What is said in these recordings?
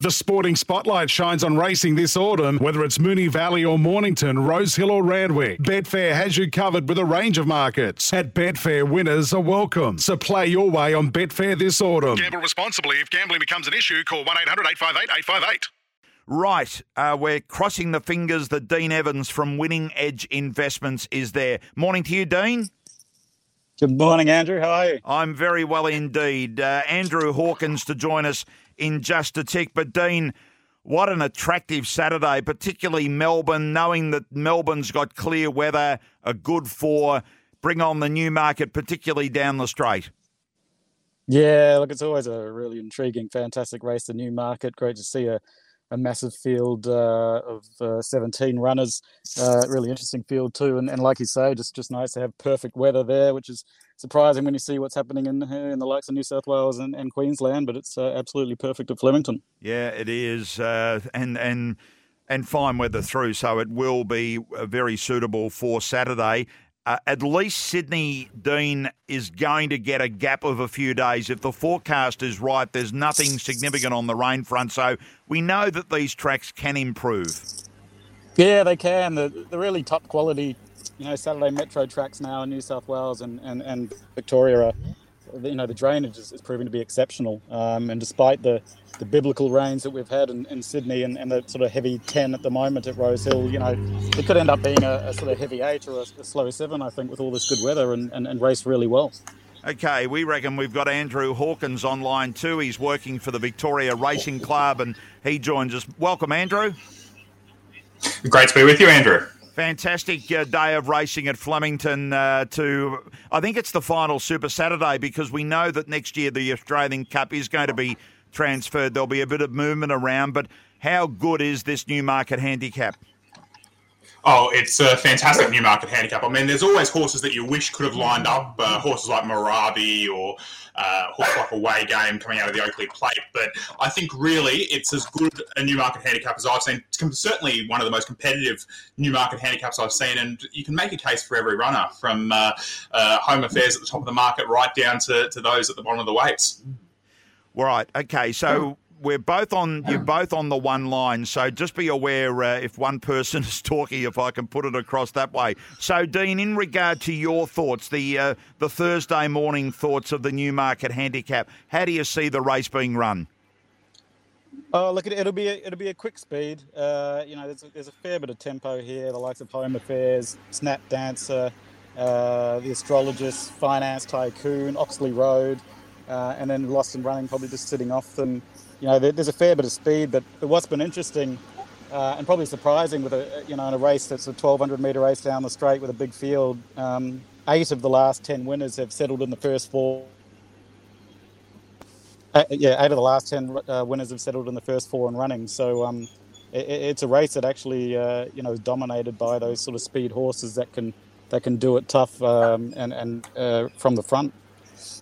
The sporting spotlight shines on racing this autumn, whether it's Moonee Valley or Mornington, Rosehill or Randwick. Betfair has you covered with a range of markets. At Betfair, winners are welcome. So play your way on Betfair this autumn. Gamble responsibly. If gambling becomes an issue, call 1 800 858 858. Right, uh, we're crossing the fingers that Dean Evans from Winning Edge Investments is there. Morning to you, Dean. Good morning, Andrew. How are you? I'm very well indeed. Uh, Andrew Hawkins to join us in just a tick. But, Dean, what an attractive Saturday, particularly Melbourne, knowing that Melbourne's got clear weather, a good four, bring on the Newmarket, particularly down the straight. Yeah, look, it's always a really intriguing, fantastic race, the Newmarket, Great to see a a massive field uh, of uh, 17 runners. Uh, really interesting field too, and, and like you say, just just nice to have perfect weather there, which is surprising when you see what's happening in in the likes of New South Wales and, and Queensland. But it's uh, absolutely perfect at Flemington. Yeah, it is, uh, and and and fine weather through, so it will be uh, very suitable for Saturday. Uh, at least Sydney Dean is going to get a gap of a few days. If the forecast is right, there's nothing significant on the rain front, so we know that these tracks can improve. Yeah, they can. The, the really top quality, you know, Saturday Metro tracks now in New South Wales and, and, and Victoria are you know the drainage is, is proving to be exceptional. Um, and despite the, the biblical rains that we've had in, in Sydney and, and, the sort of heavy ten at the moment at Rosehill, you know, it could end up being a, a sort of heavy eight or a, a, slow seven, I think, with all this good weather and, and, and race really well. Okay, we reckon we've got Andrew Hawkins online too. He's working for the Victoria Racing Club and he joins us. Welcome, Andrew. Great to be with you, Andrew. Fantastic uh, day of racing at Flemington. Uh, to I think it's the final Super Saturday because we know that next year the Australian Cup is going to be transferred. There'll be a bit of movement around, but how good is this Newmarket handicap? Oh, it's a fantastic Newmarket handicap. I mean, there's always horses that you wish could have lined up, uh, horses like Morabi or uh, horse like away game coming out of the Oakleigh Plate. But I think really it's as good a Newmarket handicap as I've seen. It's certainly one of the most competitive Newmarket handicaps I've seen, and you can make a case for every runner from uh, uh, home affairs at the top of the market right down to, to those at the bottom of the weights. Right. Okay. So we're both on you're both on the one line so just be aware uh, if one person is talking if i can put it across that way so dean in regard to your thoughts the uh, the thursday morning thoughts of the newmarket handicap how do you see the race being run Oh, look, it'll be a, it'll be a quick speed. Uh, you know, there's a, there's a fair bit of tempo here. The likes of Home Affairs, Snap Dancer, uh, the Astrologist, Finance Tycoon, Oxley Road, uh, and then Lost and Running probably just sitting off them you know, there's a fair bit of speed, but, but what's been interesting uh, and probably surprising with a you know in a race that's a 1200 meter race down the straight with a big field, um, eight of the last ten winners have settled in the first four. Uh, yeah, eight of the last ten uh, winners have settled in the first four and running. So um, it, it's a race that actually uh, you know is dominated by those sort of speed horses that can that can do it tough um, and and uh, from the front.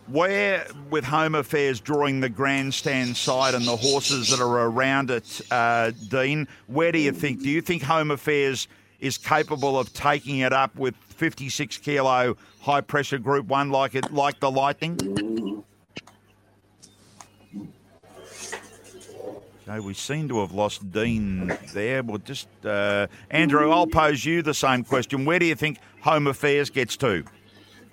Where, with Home Affairs drawing the grandstand side and the horses that are around it, uh, Dean, where do you think? Do you think Home Affairs is capable of taking it up with 56 kilo high pressure Group One like it like the Lightning? Okay, we seem to have lost Dean there. Well, just uh, Andrew, I'll pose you the same question. Where do you think Home Affairs gets to?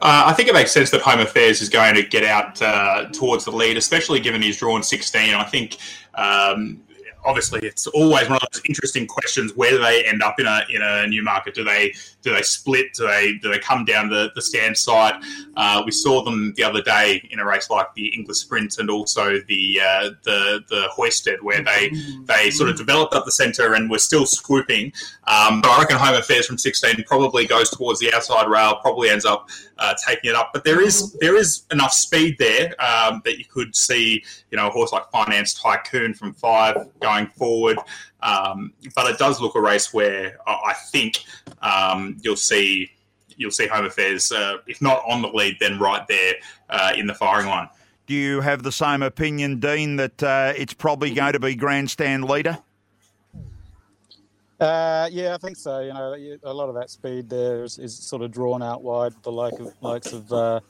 Uh, I think it makes sense that Home Affairs is going to get out uh, towards the lead, especially given he's drawn 16. I think um, obviously it's always one of those interesting questions where do they end up in a in a Newmarket do they do they split? Do they do they come down the, the stand side? Uh, we saw them the other day in a race like the English Sprint and also the uh, the the Hoysted where they they sort of developed up the centre and were still swooping um, but I reckon Home Affairs from 16 probably goes towards the outside rail probably ends up uh, taking it up but there is there is enough speed there um, that you could see you know a horse like Finance Tycoon from five going forward. Um, but it does look a race where I think um, you'll see you'll see Home Affairs, uh, if not on the lead, then right there uh, in the firing line. Do you have the same opinion, Dean, that uh, it's probably going to be grandstand leader? Uh, yeah, I think so. You know, a lot of that speed there is, is, sort of drawn out wide. The like of, likes of uh,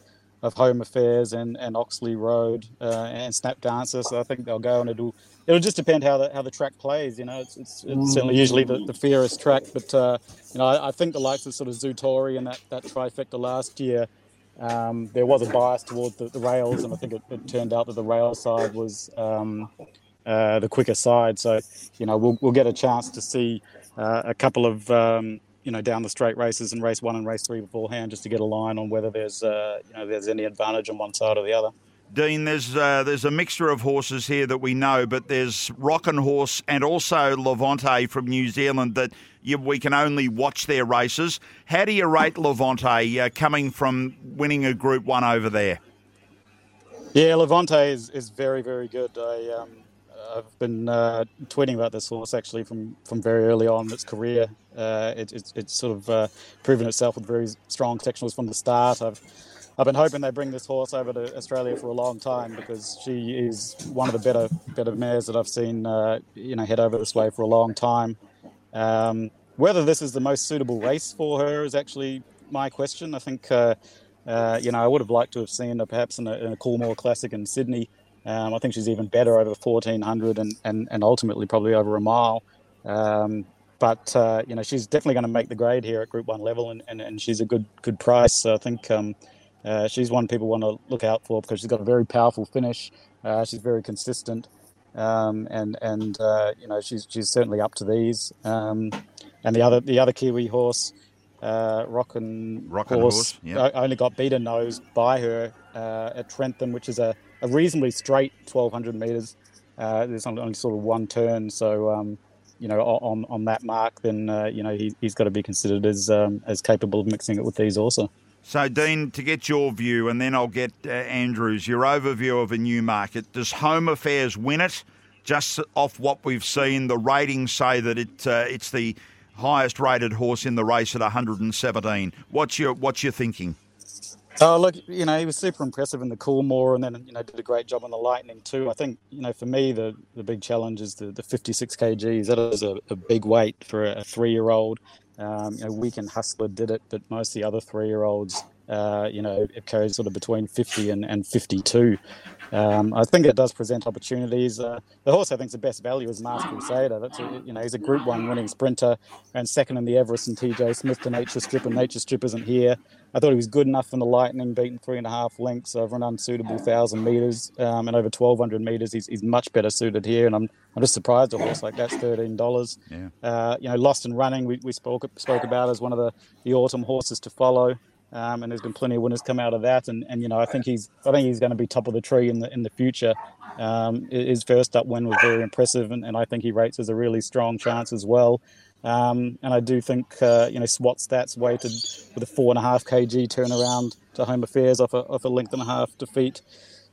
of Home Affairs and, and Oxley Road uh, and Snap Dancer. So I think they'll go and it'll it'll just depend how the how the track plays. You know, it's it's, it's certainly usually the, the fairest track, but uh, you know I, I, think the likes of sort of Zoutori and that that trifecta last year. Um, there was a bias towards the, the rails, and I think it, it, turned out that the rail side was um, uh, the quicker side. So, you know, we'll, we'll get a chance to see a couple of um, you know down the straight races and race one and race three beforehand just to get a line on whether there's uh, you know there's any advantage on one side or the other. Dean, there's uh, there's a mixture of horses here that we know, but there's Rockin' Horse and also Levante from New Zealand that you, we can only watch their races. How do you rate Levante uh, coming from winning a Group One over there? Yeah, Levante is, is very very good. I um, I've been uh, tweeting about this horse actually from, from very early on in its career. Uh, it, it, it's sort of uh, proven itself with very strong sectionals from the start. I've I've been hoping they bring this horse over to Australia for a long time because she is one of the better better mares that I've seen uh, you know head over this way for a long time. Um, whether this is the most suitable race for her is actually my question. I think uh, uh, you know I would have liked to have seen her perhaps in a, in a Coolmore Classic in Sydney. Um, I think she's even better over 1400 and, and, and ultimately probably over a mile. Um, but uh, you know she's definitely going to make the grade here at Group One level, and, and, and she's a good good price. So I think um, uh, she's one people want to look out for because she's got a very powerful finish. Uh, she's very consistent, um, and and uh, you know she's she's certainly up to these. Um, and the other the other Kiwi horse, uh, Rockin' Rockin' horse, horse yeah. only got beaten nose by her uh, at Trentham, which is a a reasonably straight 1200 meters. Uh, there's only sort of one turn, so um, you know on on that mark, then uh, you know he, has got to be considered as um, as capable of mixing it with these also. So, Dean, to get your view, and then I'll get uh, Andrews, your overview of a Newmarket. Does Home Affairs win it? Just off what we've seen, the ratings say that it uh, it's the highest rated horse in the race at 117. What's your what's your thinking? Oh, look, you know, he was super impressive in the Coolmore and then, you know, did a great job on the Lightning too. I think, you know, for me, the, the big challenge is the, the 56 kgs. That is a, a big weight for a, three year old. Um, you know, Weekend Hustler did it, but most of the other three year olds, uh, you know, it carries sort of between 50 and, and 52. Um, I think it does present opportunities. Uh, the horse I think is the best value is Masked Crusader. That's a, you know he's a Group One winning sprinter and second in the Everest and TJ Smith to Nature Strip, and Nature Strip isn't here. I thought he was good enough in the Lightning, beaten three and a half lengths over an unsuitable thousand meters um, and over twelve hundred meters. He's, he's much better suited here, and I'm I'm just surprised a horse like that's thirteen dollars. Yeah. Uh, you know, Lost and Running we, we spoke spoke about as one of the the autumn horses to follow. Um, and there's been plenty of winners come out of that. And, and you know, I think he's I think he's going to be top of the tree in the in the future. Um, his first up win was very impressive, and, and I think he rates as a really strong chance as well. Um, and I do think uh, you know SWAT stats weighted with a four and a half kg turnaround to Home Affairs off a, off a length and a half defeat.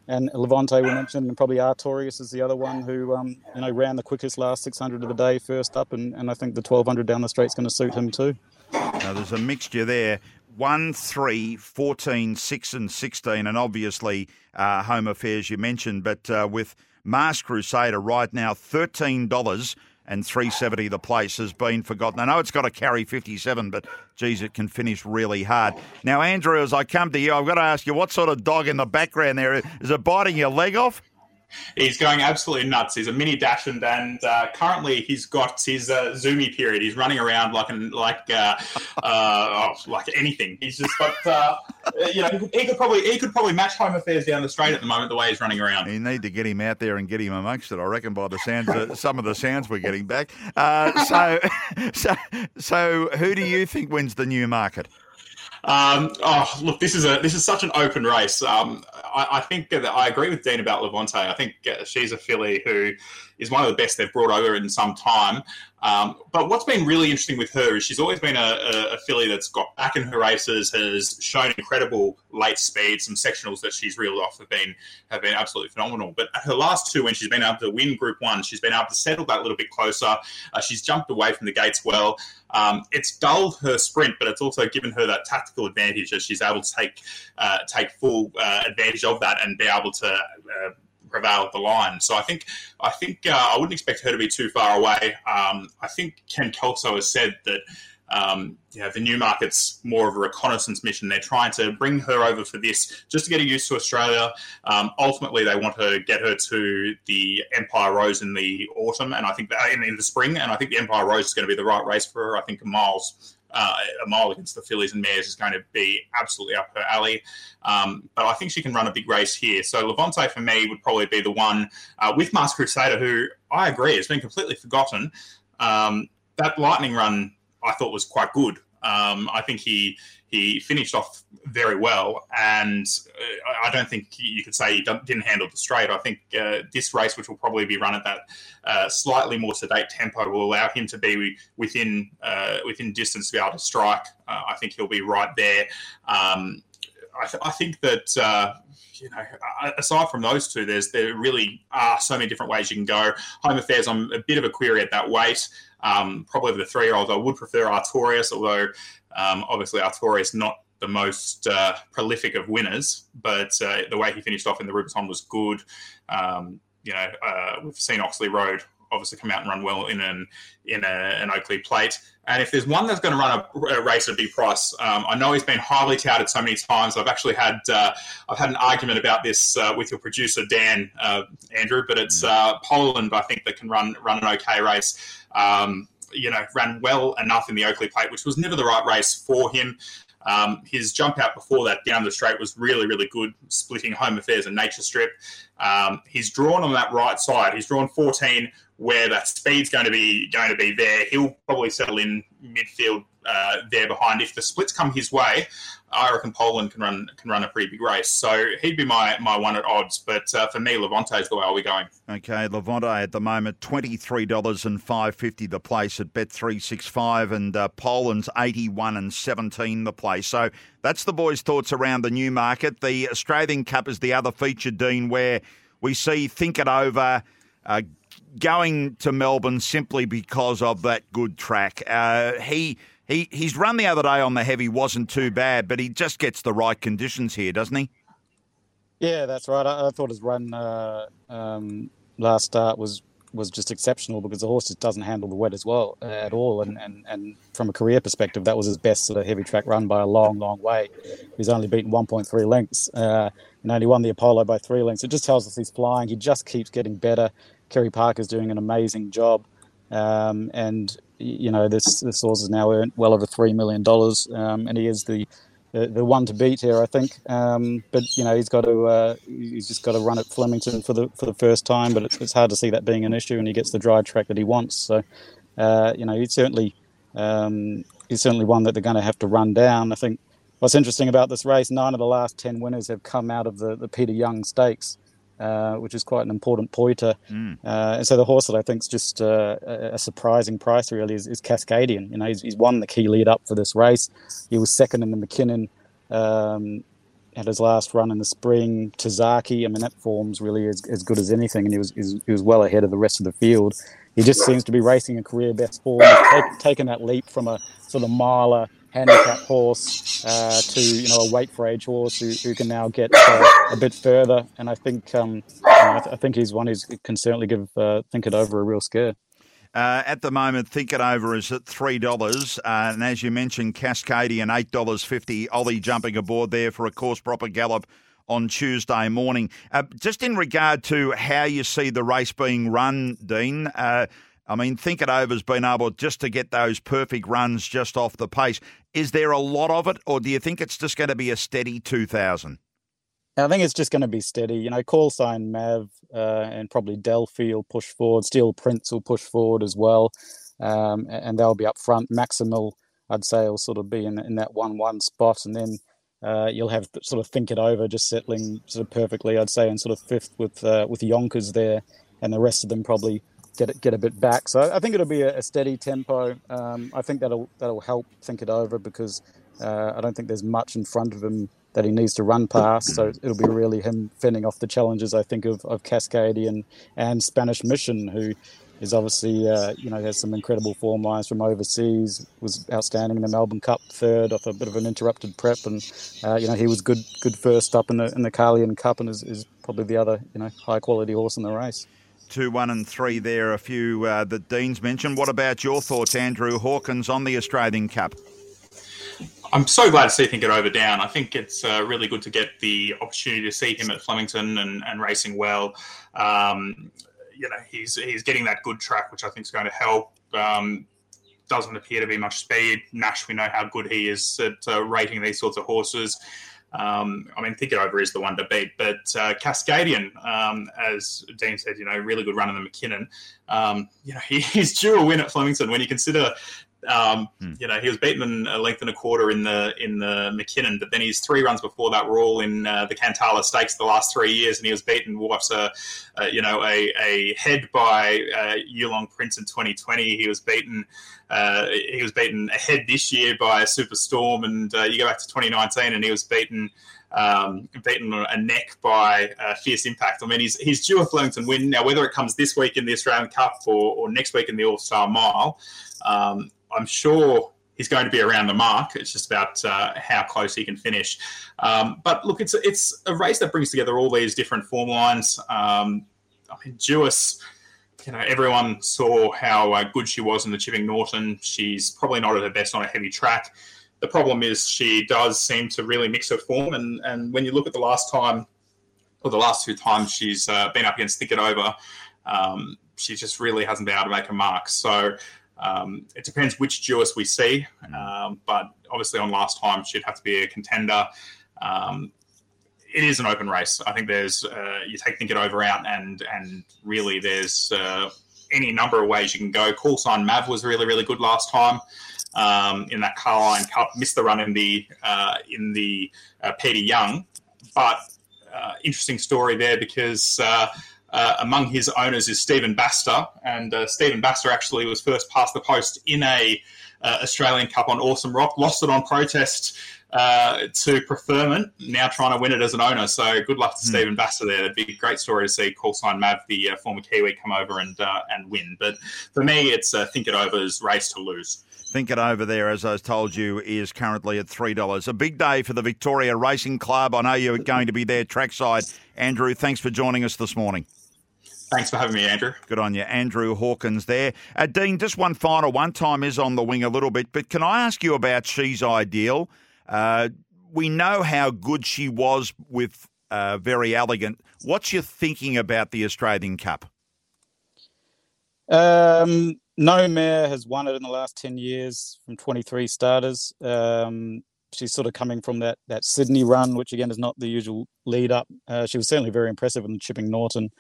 And Levante we mentioned, and probably Artorius is the other one who um, you know ran the quickest last 600 of the day first up, and, and I think the 1200 down the straight is going to suit him too. Now there's a mixture there. 1, 3, 14, 6, and 16, and obviously uh, Home Affairs you mentioned, but uh, with Masked Crusader right now, $13 and 370 the place has been forgotten. I know it's got to carry 57, but geez, it can finish really hard. Now, Andrew, as I come to you, I've got to ask you, what sort of dog in the background there? Is it biting your leg off? He's going absolutely nuts. He's a mini dachshund, and uh, currently he's got his uh, zoomy period. He's running around like an, like uh, uh, oh, like anything. He's just got uh, you know he could probably he could probably match Home Affairs down the straight at the moment the way he's running around. You need to get him out there and get him amongst it. I reckon by the sounds of some of the sounds we're getting back. Uh, so so so who do you think wins the Newmarket? Um, oh, look, this is a this is such an open race. Um, I, I, think that I agree with Dean about Levante. I think uh, she's a filly who is one of the best they've brought over in some time. Um, but what's been really interesting with her is she's always been a, a, a, filly that's got back in her races, has shown incredible late speed. Some sectionals that she's reeled off have been have been absolutely phenomenal. But her last two, when she's been able to win Group One, she's been able to settle that little bit closer. Uh, she's jumped away from the gates well. Um, it's dulled her sprint, but it's also given her that tactical advantage as she's able to take uh, take full uh, advantage of that and be able to uh, prevail at the line. So I think I think uh, I wouldn't expect her to be too far away. Um, I think Ken Kelso has said that um, you know, the Newmarket's more of a reconnaissance mission. They're trying to bring her over for this just to get her used to Australia. Um, ultimately, they want to get her to the Empire Rose in the autumn, and I think that in, in the spring. And I think the Empire Rose is going to be the right race for her. I think Miles uh, a mile against the fillies and mares is going to be absolutely up her alley. Um, but I think she can run a big race here. So Levante for me would probably be the one uh, with Masked Crusader, who I agree has been completely forgotten. Um, that lightning run I thought was quite good. Um, I think he he finished off very well, and uh, I don't think you could say he didn't handle the straight. I think uh, this race, which will probably be run at that uh, slightly more sedate tempo, will allow him to be within uh, within distance to be able to strike. Uh, I think he'll be right there. Um, I, th- I, think that uh, you know, aside from those two, there's there really are so many different ways you can go. Home Affairs, I'm a bit of a query at that weight. Um, probably the three year olds, I would prefer Artorius, although um, obviously Artorius not the most uh, prolific of winners, but uh, the way he finished off in the Rubicon was good. Um, you know, uh, we've seen Oxley Road obviously come out and run well in an in a, an Oakleigh Plate. And if there's one that's going to run a, a race at a big price, um, I know he's been highly touted so many times. I've actually had uh, I've had an argument about this uh, with your producer Dan uh, Andrew, but it's uh, Poland I think that can run run an okay race. Um, you know, ran well enough in the Oakleigh Plate, which was never the right race for him. Um, his jump out before that down the straight was really, really good, splitting Home Affairs and Nature Strip. Um, he's drawn on that right side. He's drawn 14 where that speed's going to be going to be there. He'll probably settle in midfield uh, there behind. If the splits come his way, I reckon Poland can run can run a pretty big race. So he'd be my, my one at odds. But uh, for me, Levante is the way I'll be going. Okay, Levante at the moment twenty three dollars and five fifty the place at Bet three six five, and uh, Poland's eighty one and seventeen the place. So that's the boys' thoughts around the Newmarket. The Australian Cup is the other feature, Dean, where we see think it over. Uh, going to Melbourne simply because of that good track. Uh, he he he's run the other day on the heavy wasn't too bad, but he just gets the right conditions here, doesn't he? Yeah, that's right. I, I thought his run uh, um, last start was was just exceptional because the horse just doesn't handle the wet as well uh, at all. And, and and from a career perspective, that was his best sort of heavy track run by a long, long way. He's only beaten 1.3 lengths uh, and only won the Apollo by three lengths. It just tells us he's flying. He just keeps getting better. Kerry Parker's doing an amazing job. Um, and you know this this horse has now earned well over three million dollars, um, and he is the, the, the one to beat here, I think. Um, but you know he's got to uh, he's just got to run at Flemington for the for the first time, but it's, it's, hard to see that being an issue, and he gets the dry track that he wants. So uh, you know he's certainly um, he's certainly one that they're going to have to run down. I think what's interesting about this race, nine of the last ten winners have come out of the, the Peter Young Stakes. Uh, which is quite an important pointer. Mm. Uh, and so the horse that I think is just uh, a surprising price really is, is Cascadian. You know, he's, he's, won the key lead up for this race. He was second in the Mackinnon um, at his last run in the spring. Tazaki, I mean, that form's really as, as good as anything, and he was, he was well ahead of the rest of the field. He just seems to be racing a career best form. He's take, taken that leap from a sort of miler handicap horse uh, to you know a weight for age horse who, who can now get uh, a bit further. And I think um, you know, I, th- I, think he's one who can certainly give uh, Think It Over a real scare. Uh, at the moment, Think It Over is at three dollars, uh, and as you mentioned, Cascadian eight dollars fifty. Ollie jumping aboard there for a course proper gallop on Tuesday morning. Uh, just in regard to how you see the race being run, Dean. I mean, Think It Over's been able just to get those perfect runs just off the pace. Is there a lot of it, or do you think it's just going to be a steady 2000? I think it's just going to be steady. You know, call sign Mav uh, and probably Delphi will push forward. Steel Prince will push forward as well, um, and they'll be up front. Maximal, I'd say, will sort of be in, in that one-one spot, and then uh, you'll have sort of think it over, just settling sort of perfectly. I'd say in sort of fifth with uh, with Yonkers there, and the rest of them probably get it, get a bit back. So I think it'll be a, a steady tempo. Um, I think that'll that'll help think it over because uh, I don't think there's much in front of him that he needs to run past. So it'll be really him fending off the challenges. I think of of Cascadian and Spanish Mission, who is obviously uh, you know has some incredible form lines from overseas. Was outstanding in the Melbourne Cup third off a bit of an interrupted prep, and uh, you know he was good good first up in the in the Carlyon Cup, and is, is probably the other you know high quality horse in the race. Two, one, and three there, a few uh, that Dean's mentioned. What about your thoughts, Andrew Hawkins, on the Australian Cup? I'm so glad to see Think It Over down. I think it's uh, really good to get the opportunity to see him at Flemington and, and racing well. Um, you know, he's he's getting that good track, which I think is going to help. Um, doesn't appear to be much speed. Nash, we know how good he is at uh, rating these sorts of horses. Um, I mean, Think It Over is the one to beat, but uh, Cascadian, um, as Dean said, you know, really good run in the Mackinnon. Um, you know, he, he's due a win at Flemington when you consider um, hmm. You know, he was beaten a length and a quarter in the in the Mackinnon, but then his three runs before that were all in uh, the Cantala Stakes the last three years, and he was beaten what a, a you know a, a head by uh, Yulong Prince in 2020. He was beaten. Uh, he was beaten ahead this year by a Superstorm, and uh, you go back to 2019, and he was beaten um, beaten a neck by uh, Fierce Impact. I mean, he's, he's due a Flemington win. Now, whether it comes this week in the Australian Cup or, or next week in the All Star Mile, um, I'm sure he's going to be around the mark. It's just about uh, how close he can finish. Um, but look, it's it's a race that brings together all these different form lines. Um, I mean, Duais. you know, everyone saw how uh, good she was in the Chipping Norton. She's probably not at her best on a heavy track. The problem is she does seem to really mix her form, and and when you look at the last time, or the last two times she's uh, been up against Think It Over, um, she just really hasn't been able to make a mark. So um, it depends which Duais we see, um, but obviously on last time she'd have to be a contender. Um, it is an open race. I think there's uh, you take think it over out, and and really there's uh, any number of ways you can go. Call sign Mav was really really good last time um, in that Carlyon Cup. Missed the run in the uh, in the uh, Peter Young, but uh, interesting story there because uh, among his owners is Stephen Baster, and uh, Stephen Baster actually was first past the post in a uh, Australian Cup on Awesome Rock, lost it on protest uh, to preferment, now trying to win it as an owner. So good luck to mm. Stephen Baster there. It'd be a great story to see call sign Mav, the uh, former Kiwi, come over and uh, and win. But for me, it's think it over's race to lose. Think it over there, as I told you, is currently at $3. A big day for the Victoria Racing Club. I know you're going to be there trackside. Andrew, thanks for joining us this morning. Thanks for having me, Andrew. Good on you. Andrew Hawkins there. Uh, Dean, just one final one. Time is on the wing a little bit, but can I ask you about She's Ideal? Uh, we know how good she was with uh, Verry Elegant. What's your thinking about the Australian Cup? Um, no mare has won it in the last 10 years from 23 starters. Um, she's sort of coming from that that Sydney run, which again is not the usual lead up. Uh, she was certainly very impressive in the Chipping Norton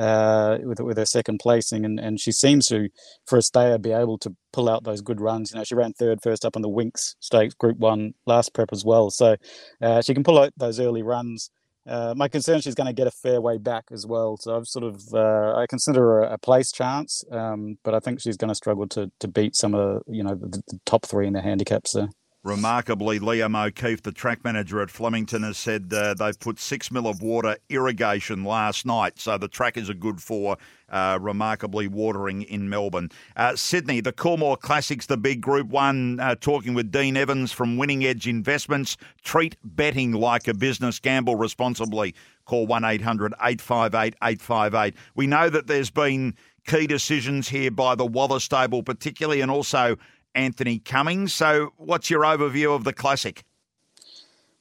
uh, with with her second placing, and, and she seems to, for a stayer, be able to pull out those good runs. You know, she ran third first up on the Winks Stakes Group One last prep as well, so uh, she can pull out those early runs. Uh, my concern she's going to get a fair way back as well. So I've sort of uh, I consider her a, place chance, um, but I think she's going to struggle to to beat some of you know the, the top three in the handicaps there. Remarkably, Liam O'Keefe, the track manager at Flemington, has said uh, they've put six mil of water irrigation last night, so the track is a good for uh, remarkably watering in Melbourne. Uh, Sydney, the Coolmore Classics, the big Group One, uh, talking with Dean Evans from Winning Edge Investments. Treat betting like a business. Gamble responsibly. Call one 858 858. We know that there's been key decisions here by the Waller stable, particularly, and also Anthony Cummings. So, what's your overview of the Classic?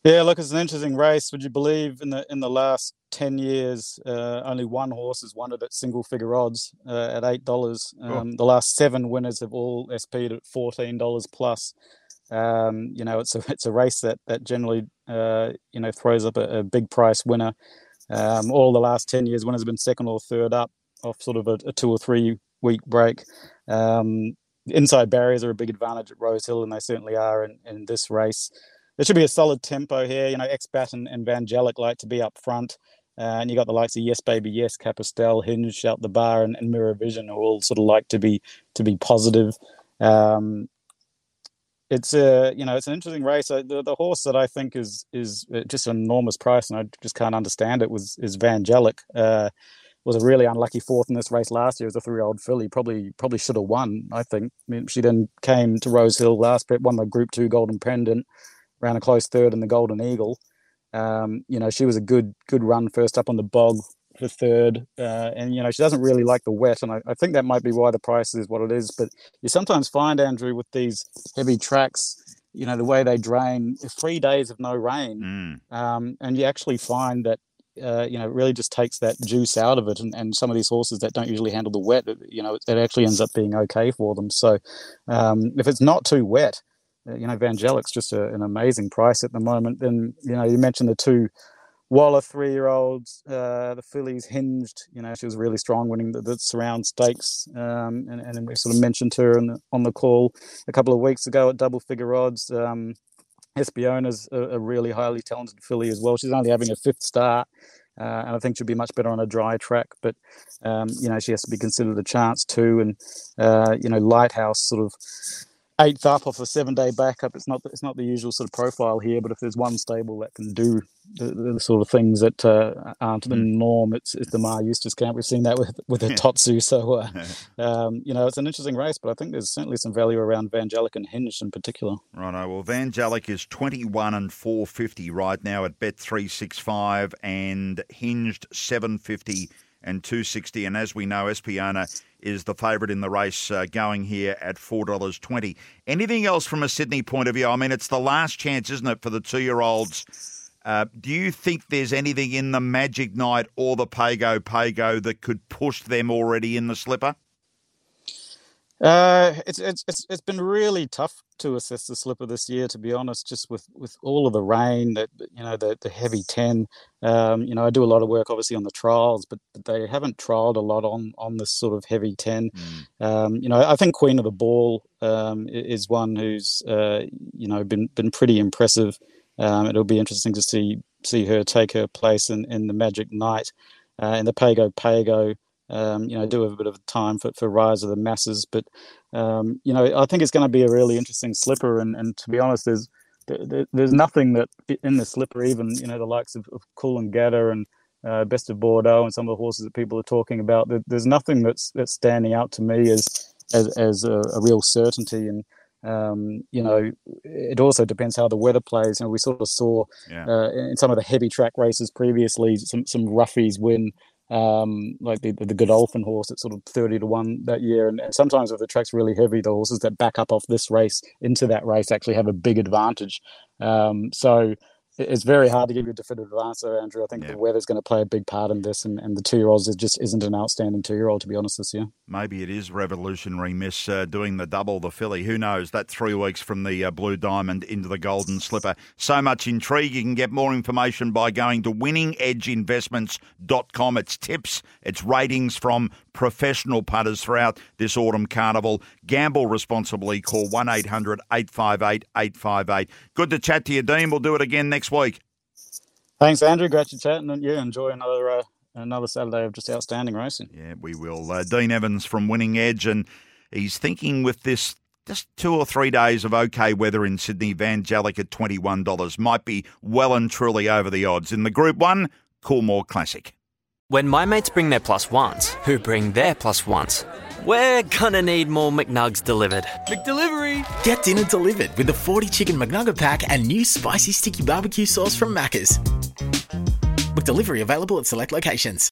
Yeah, look, it's an interesting race. Would you believe in the in the last ten years, uh, only one horse has won it at single figure odds uh, at eight dollars. Um, oh. The last seven winners have all SP'd at fourteen dollars plus. Um, you know, it's a it's a race that that generally uh, you know throws up a, a big price winner. Um, all the last ten years, winners have been second or third up off sort of a, a two or three week break. Um, inside barriers are a big advantage at Rosehill, and they certainly are in, in this race. There should be a solid tempo here. You know, Xbai and, and Vangelic like to be up front. Uh, and you got the likes of Yes Baby Yes, Capostel, Hinge out the bar, and, and Mirror Vision, who all sort of like to be to be positive. Um, it's a you know it's an interesting race. Uh, the, the horse that I think is is uh, just an enormous price, and I just can't understand it was is Vangelic. Uh, was a really unlucky fourth in this race last year as a three-year-old filly. Probably probably should have won. I think. I mean, she then came to Rosehill last prep, won the Group Two Golden Pendant, ran a close third in the Golden Eagle. Um, you know, she was a good good run first up on the bog for third, uh, and you know she doesn't really like the wet, and I, I, think that might be why the price is what it is. But you sometimes find Andrew with these heavy tracks, you know the way they drain, three days of no rain, mm. um, and you actually find that uh, you know, really just takes that juice out of it. And, and some of these horses that don't usually handle the wet, you know, it, actually ends up being okay for them. So um, if it's not too wet, uh, you know, Vangelic's just a, an amazing price at the moment. Then, you know, you mentioned the two Waller three year olds, uh, the fillies hinged, you know, she was really strong winning the, the surround stakes. Um, and, and we sort of mentioned her the, on the call a couple of weeks ago at double figure odds. Um, Espiona's a, a really highly talented filly as well. She's only having a fifth start. Uh, and I think she'll be much better on a dry track. But um, you know, she has to be considered a chance too. And uh, you know, Lighthouse sort of eighth up off a seven day backup. It's not it's not the usual sort of profile here, but if there's one stable that can do the, the sort of things that uh, aren't the mm. norm, it's, it's the Maher Eustace camp. We've seen that with with the Totsu. So uh, um, you know it's an interesting race, but I think there's certainly some value around Vangelic and Hinged in particular. Right. Well, Vangelic is twenty one and four fifty right now at Bet three six five and Hinged seven fifty and 260 and as we know Espiona is the favourite in the race uh, going here at $4.20. Anything else from a Sydney point of view? I mean, it's the last chance, isn't it, for the two year olds? Uh, do you think there's anything in the Magic Night or the Pago Pago that could push them already in the slipper? Uh, it's, it's it's it's been really tough to assess the slipper this year, to be honest. Just with, with all of the rain, that you know, the the heavy ten. Um, you know, I do a lot of work, obviously, on the trials, but, but they haven't trialed a lot on on this sort of heavy ten. Mm. Um, you know, I think Queen of the Ball um, is one who's uh, you know been been pretty impressive. Um, it'll be interesting to see see her take her place in, in the Magic Night, uh, in the Pago Pago. Um, you know, do have a bit of time for, for rise of the masses. But, um, you know, I think it's going to be a really interesting slipper. And, and to be honest, there's there, there's nothing that in the slipper, even, you know, the likes of, of Coolangatta and uh, Best of Bordeaux and some of the horses that people are talking about, there's nothing that's, that's standing out to me as, as, as a, a real certainty. And, um, you know, it also depends how the weather plays. You know, we sort of saw yeah. uh, in some of the heavy track races previously some some roughies win um, like the, the Godolphin horse at sort of 30 to 1 that year. And, and, sometimes if the track's really heavy, the horses that back up off this race into that race actually have a big advantage. Um, so it's very hard to give you a definitive answer, Andrew. I think yeah. the weather's going to play a big part in this, and, and the two year olds just isn't an outstanding two year old, to be honest, this year. Maybe it is revolutionary, Miss, uh, doing the double, the filly. Who knows? That three weeks from the uh, Blue Diamond into the Golden Slipper. So much intrigue. You can get more information by going to winningedgeinvestments.com. It's tips, it's ratings from professional putters throughout this autumn carnival. Gamble responsibly. Call 1 800 858 858. Good to chat to you, Dean. We'll do it again next week. Thanks, Andrew. Great to chat. And yeah, enjoy another. Uh, another Saturday of just outstanding racing. Yeah, we will. Uh, Dean Evans from Winning Edge, and he's thinking with this just two or three days of okay weather in Sydney, Vangelic at $21 might be well and truly over the odds. In the Group 1, Coolmore Classic. When my mates bring their plus ones, who bring their plus ones, we're gonna need more McNugs delivered. McDelivery! Get dinner delivered with the 40 chicken McNugget pack and new spicy sticky barbecue sauce from Macca's. McDelivery available at select locations.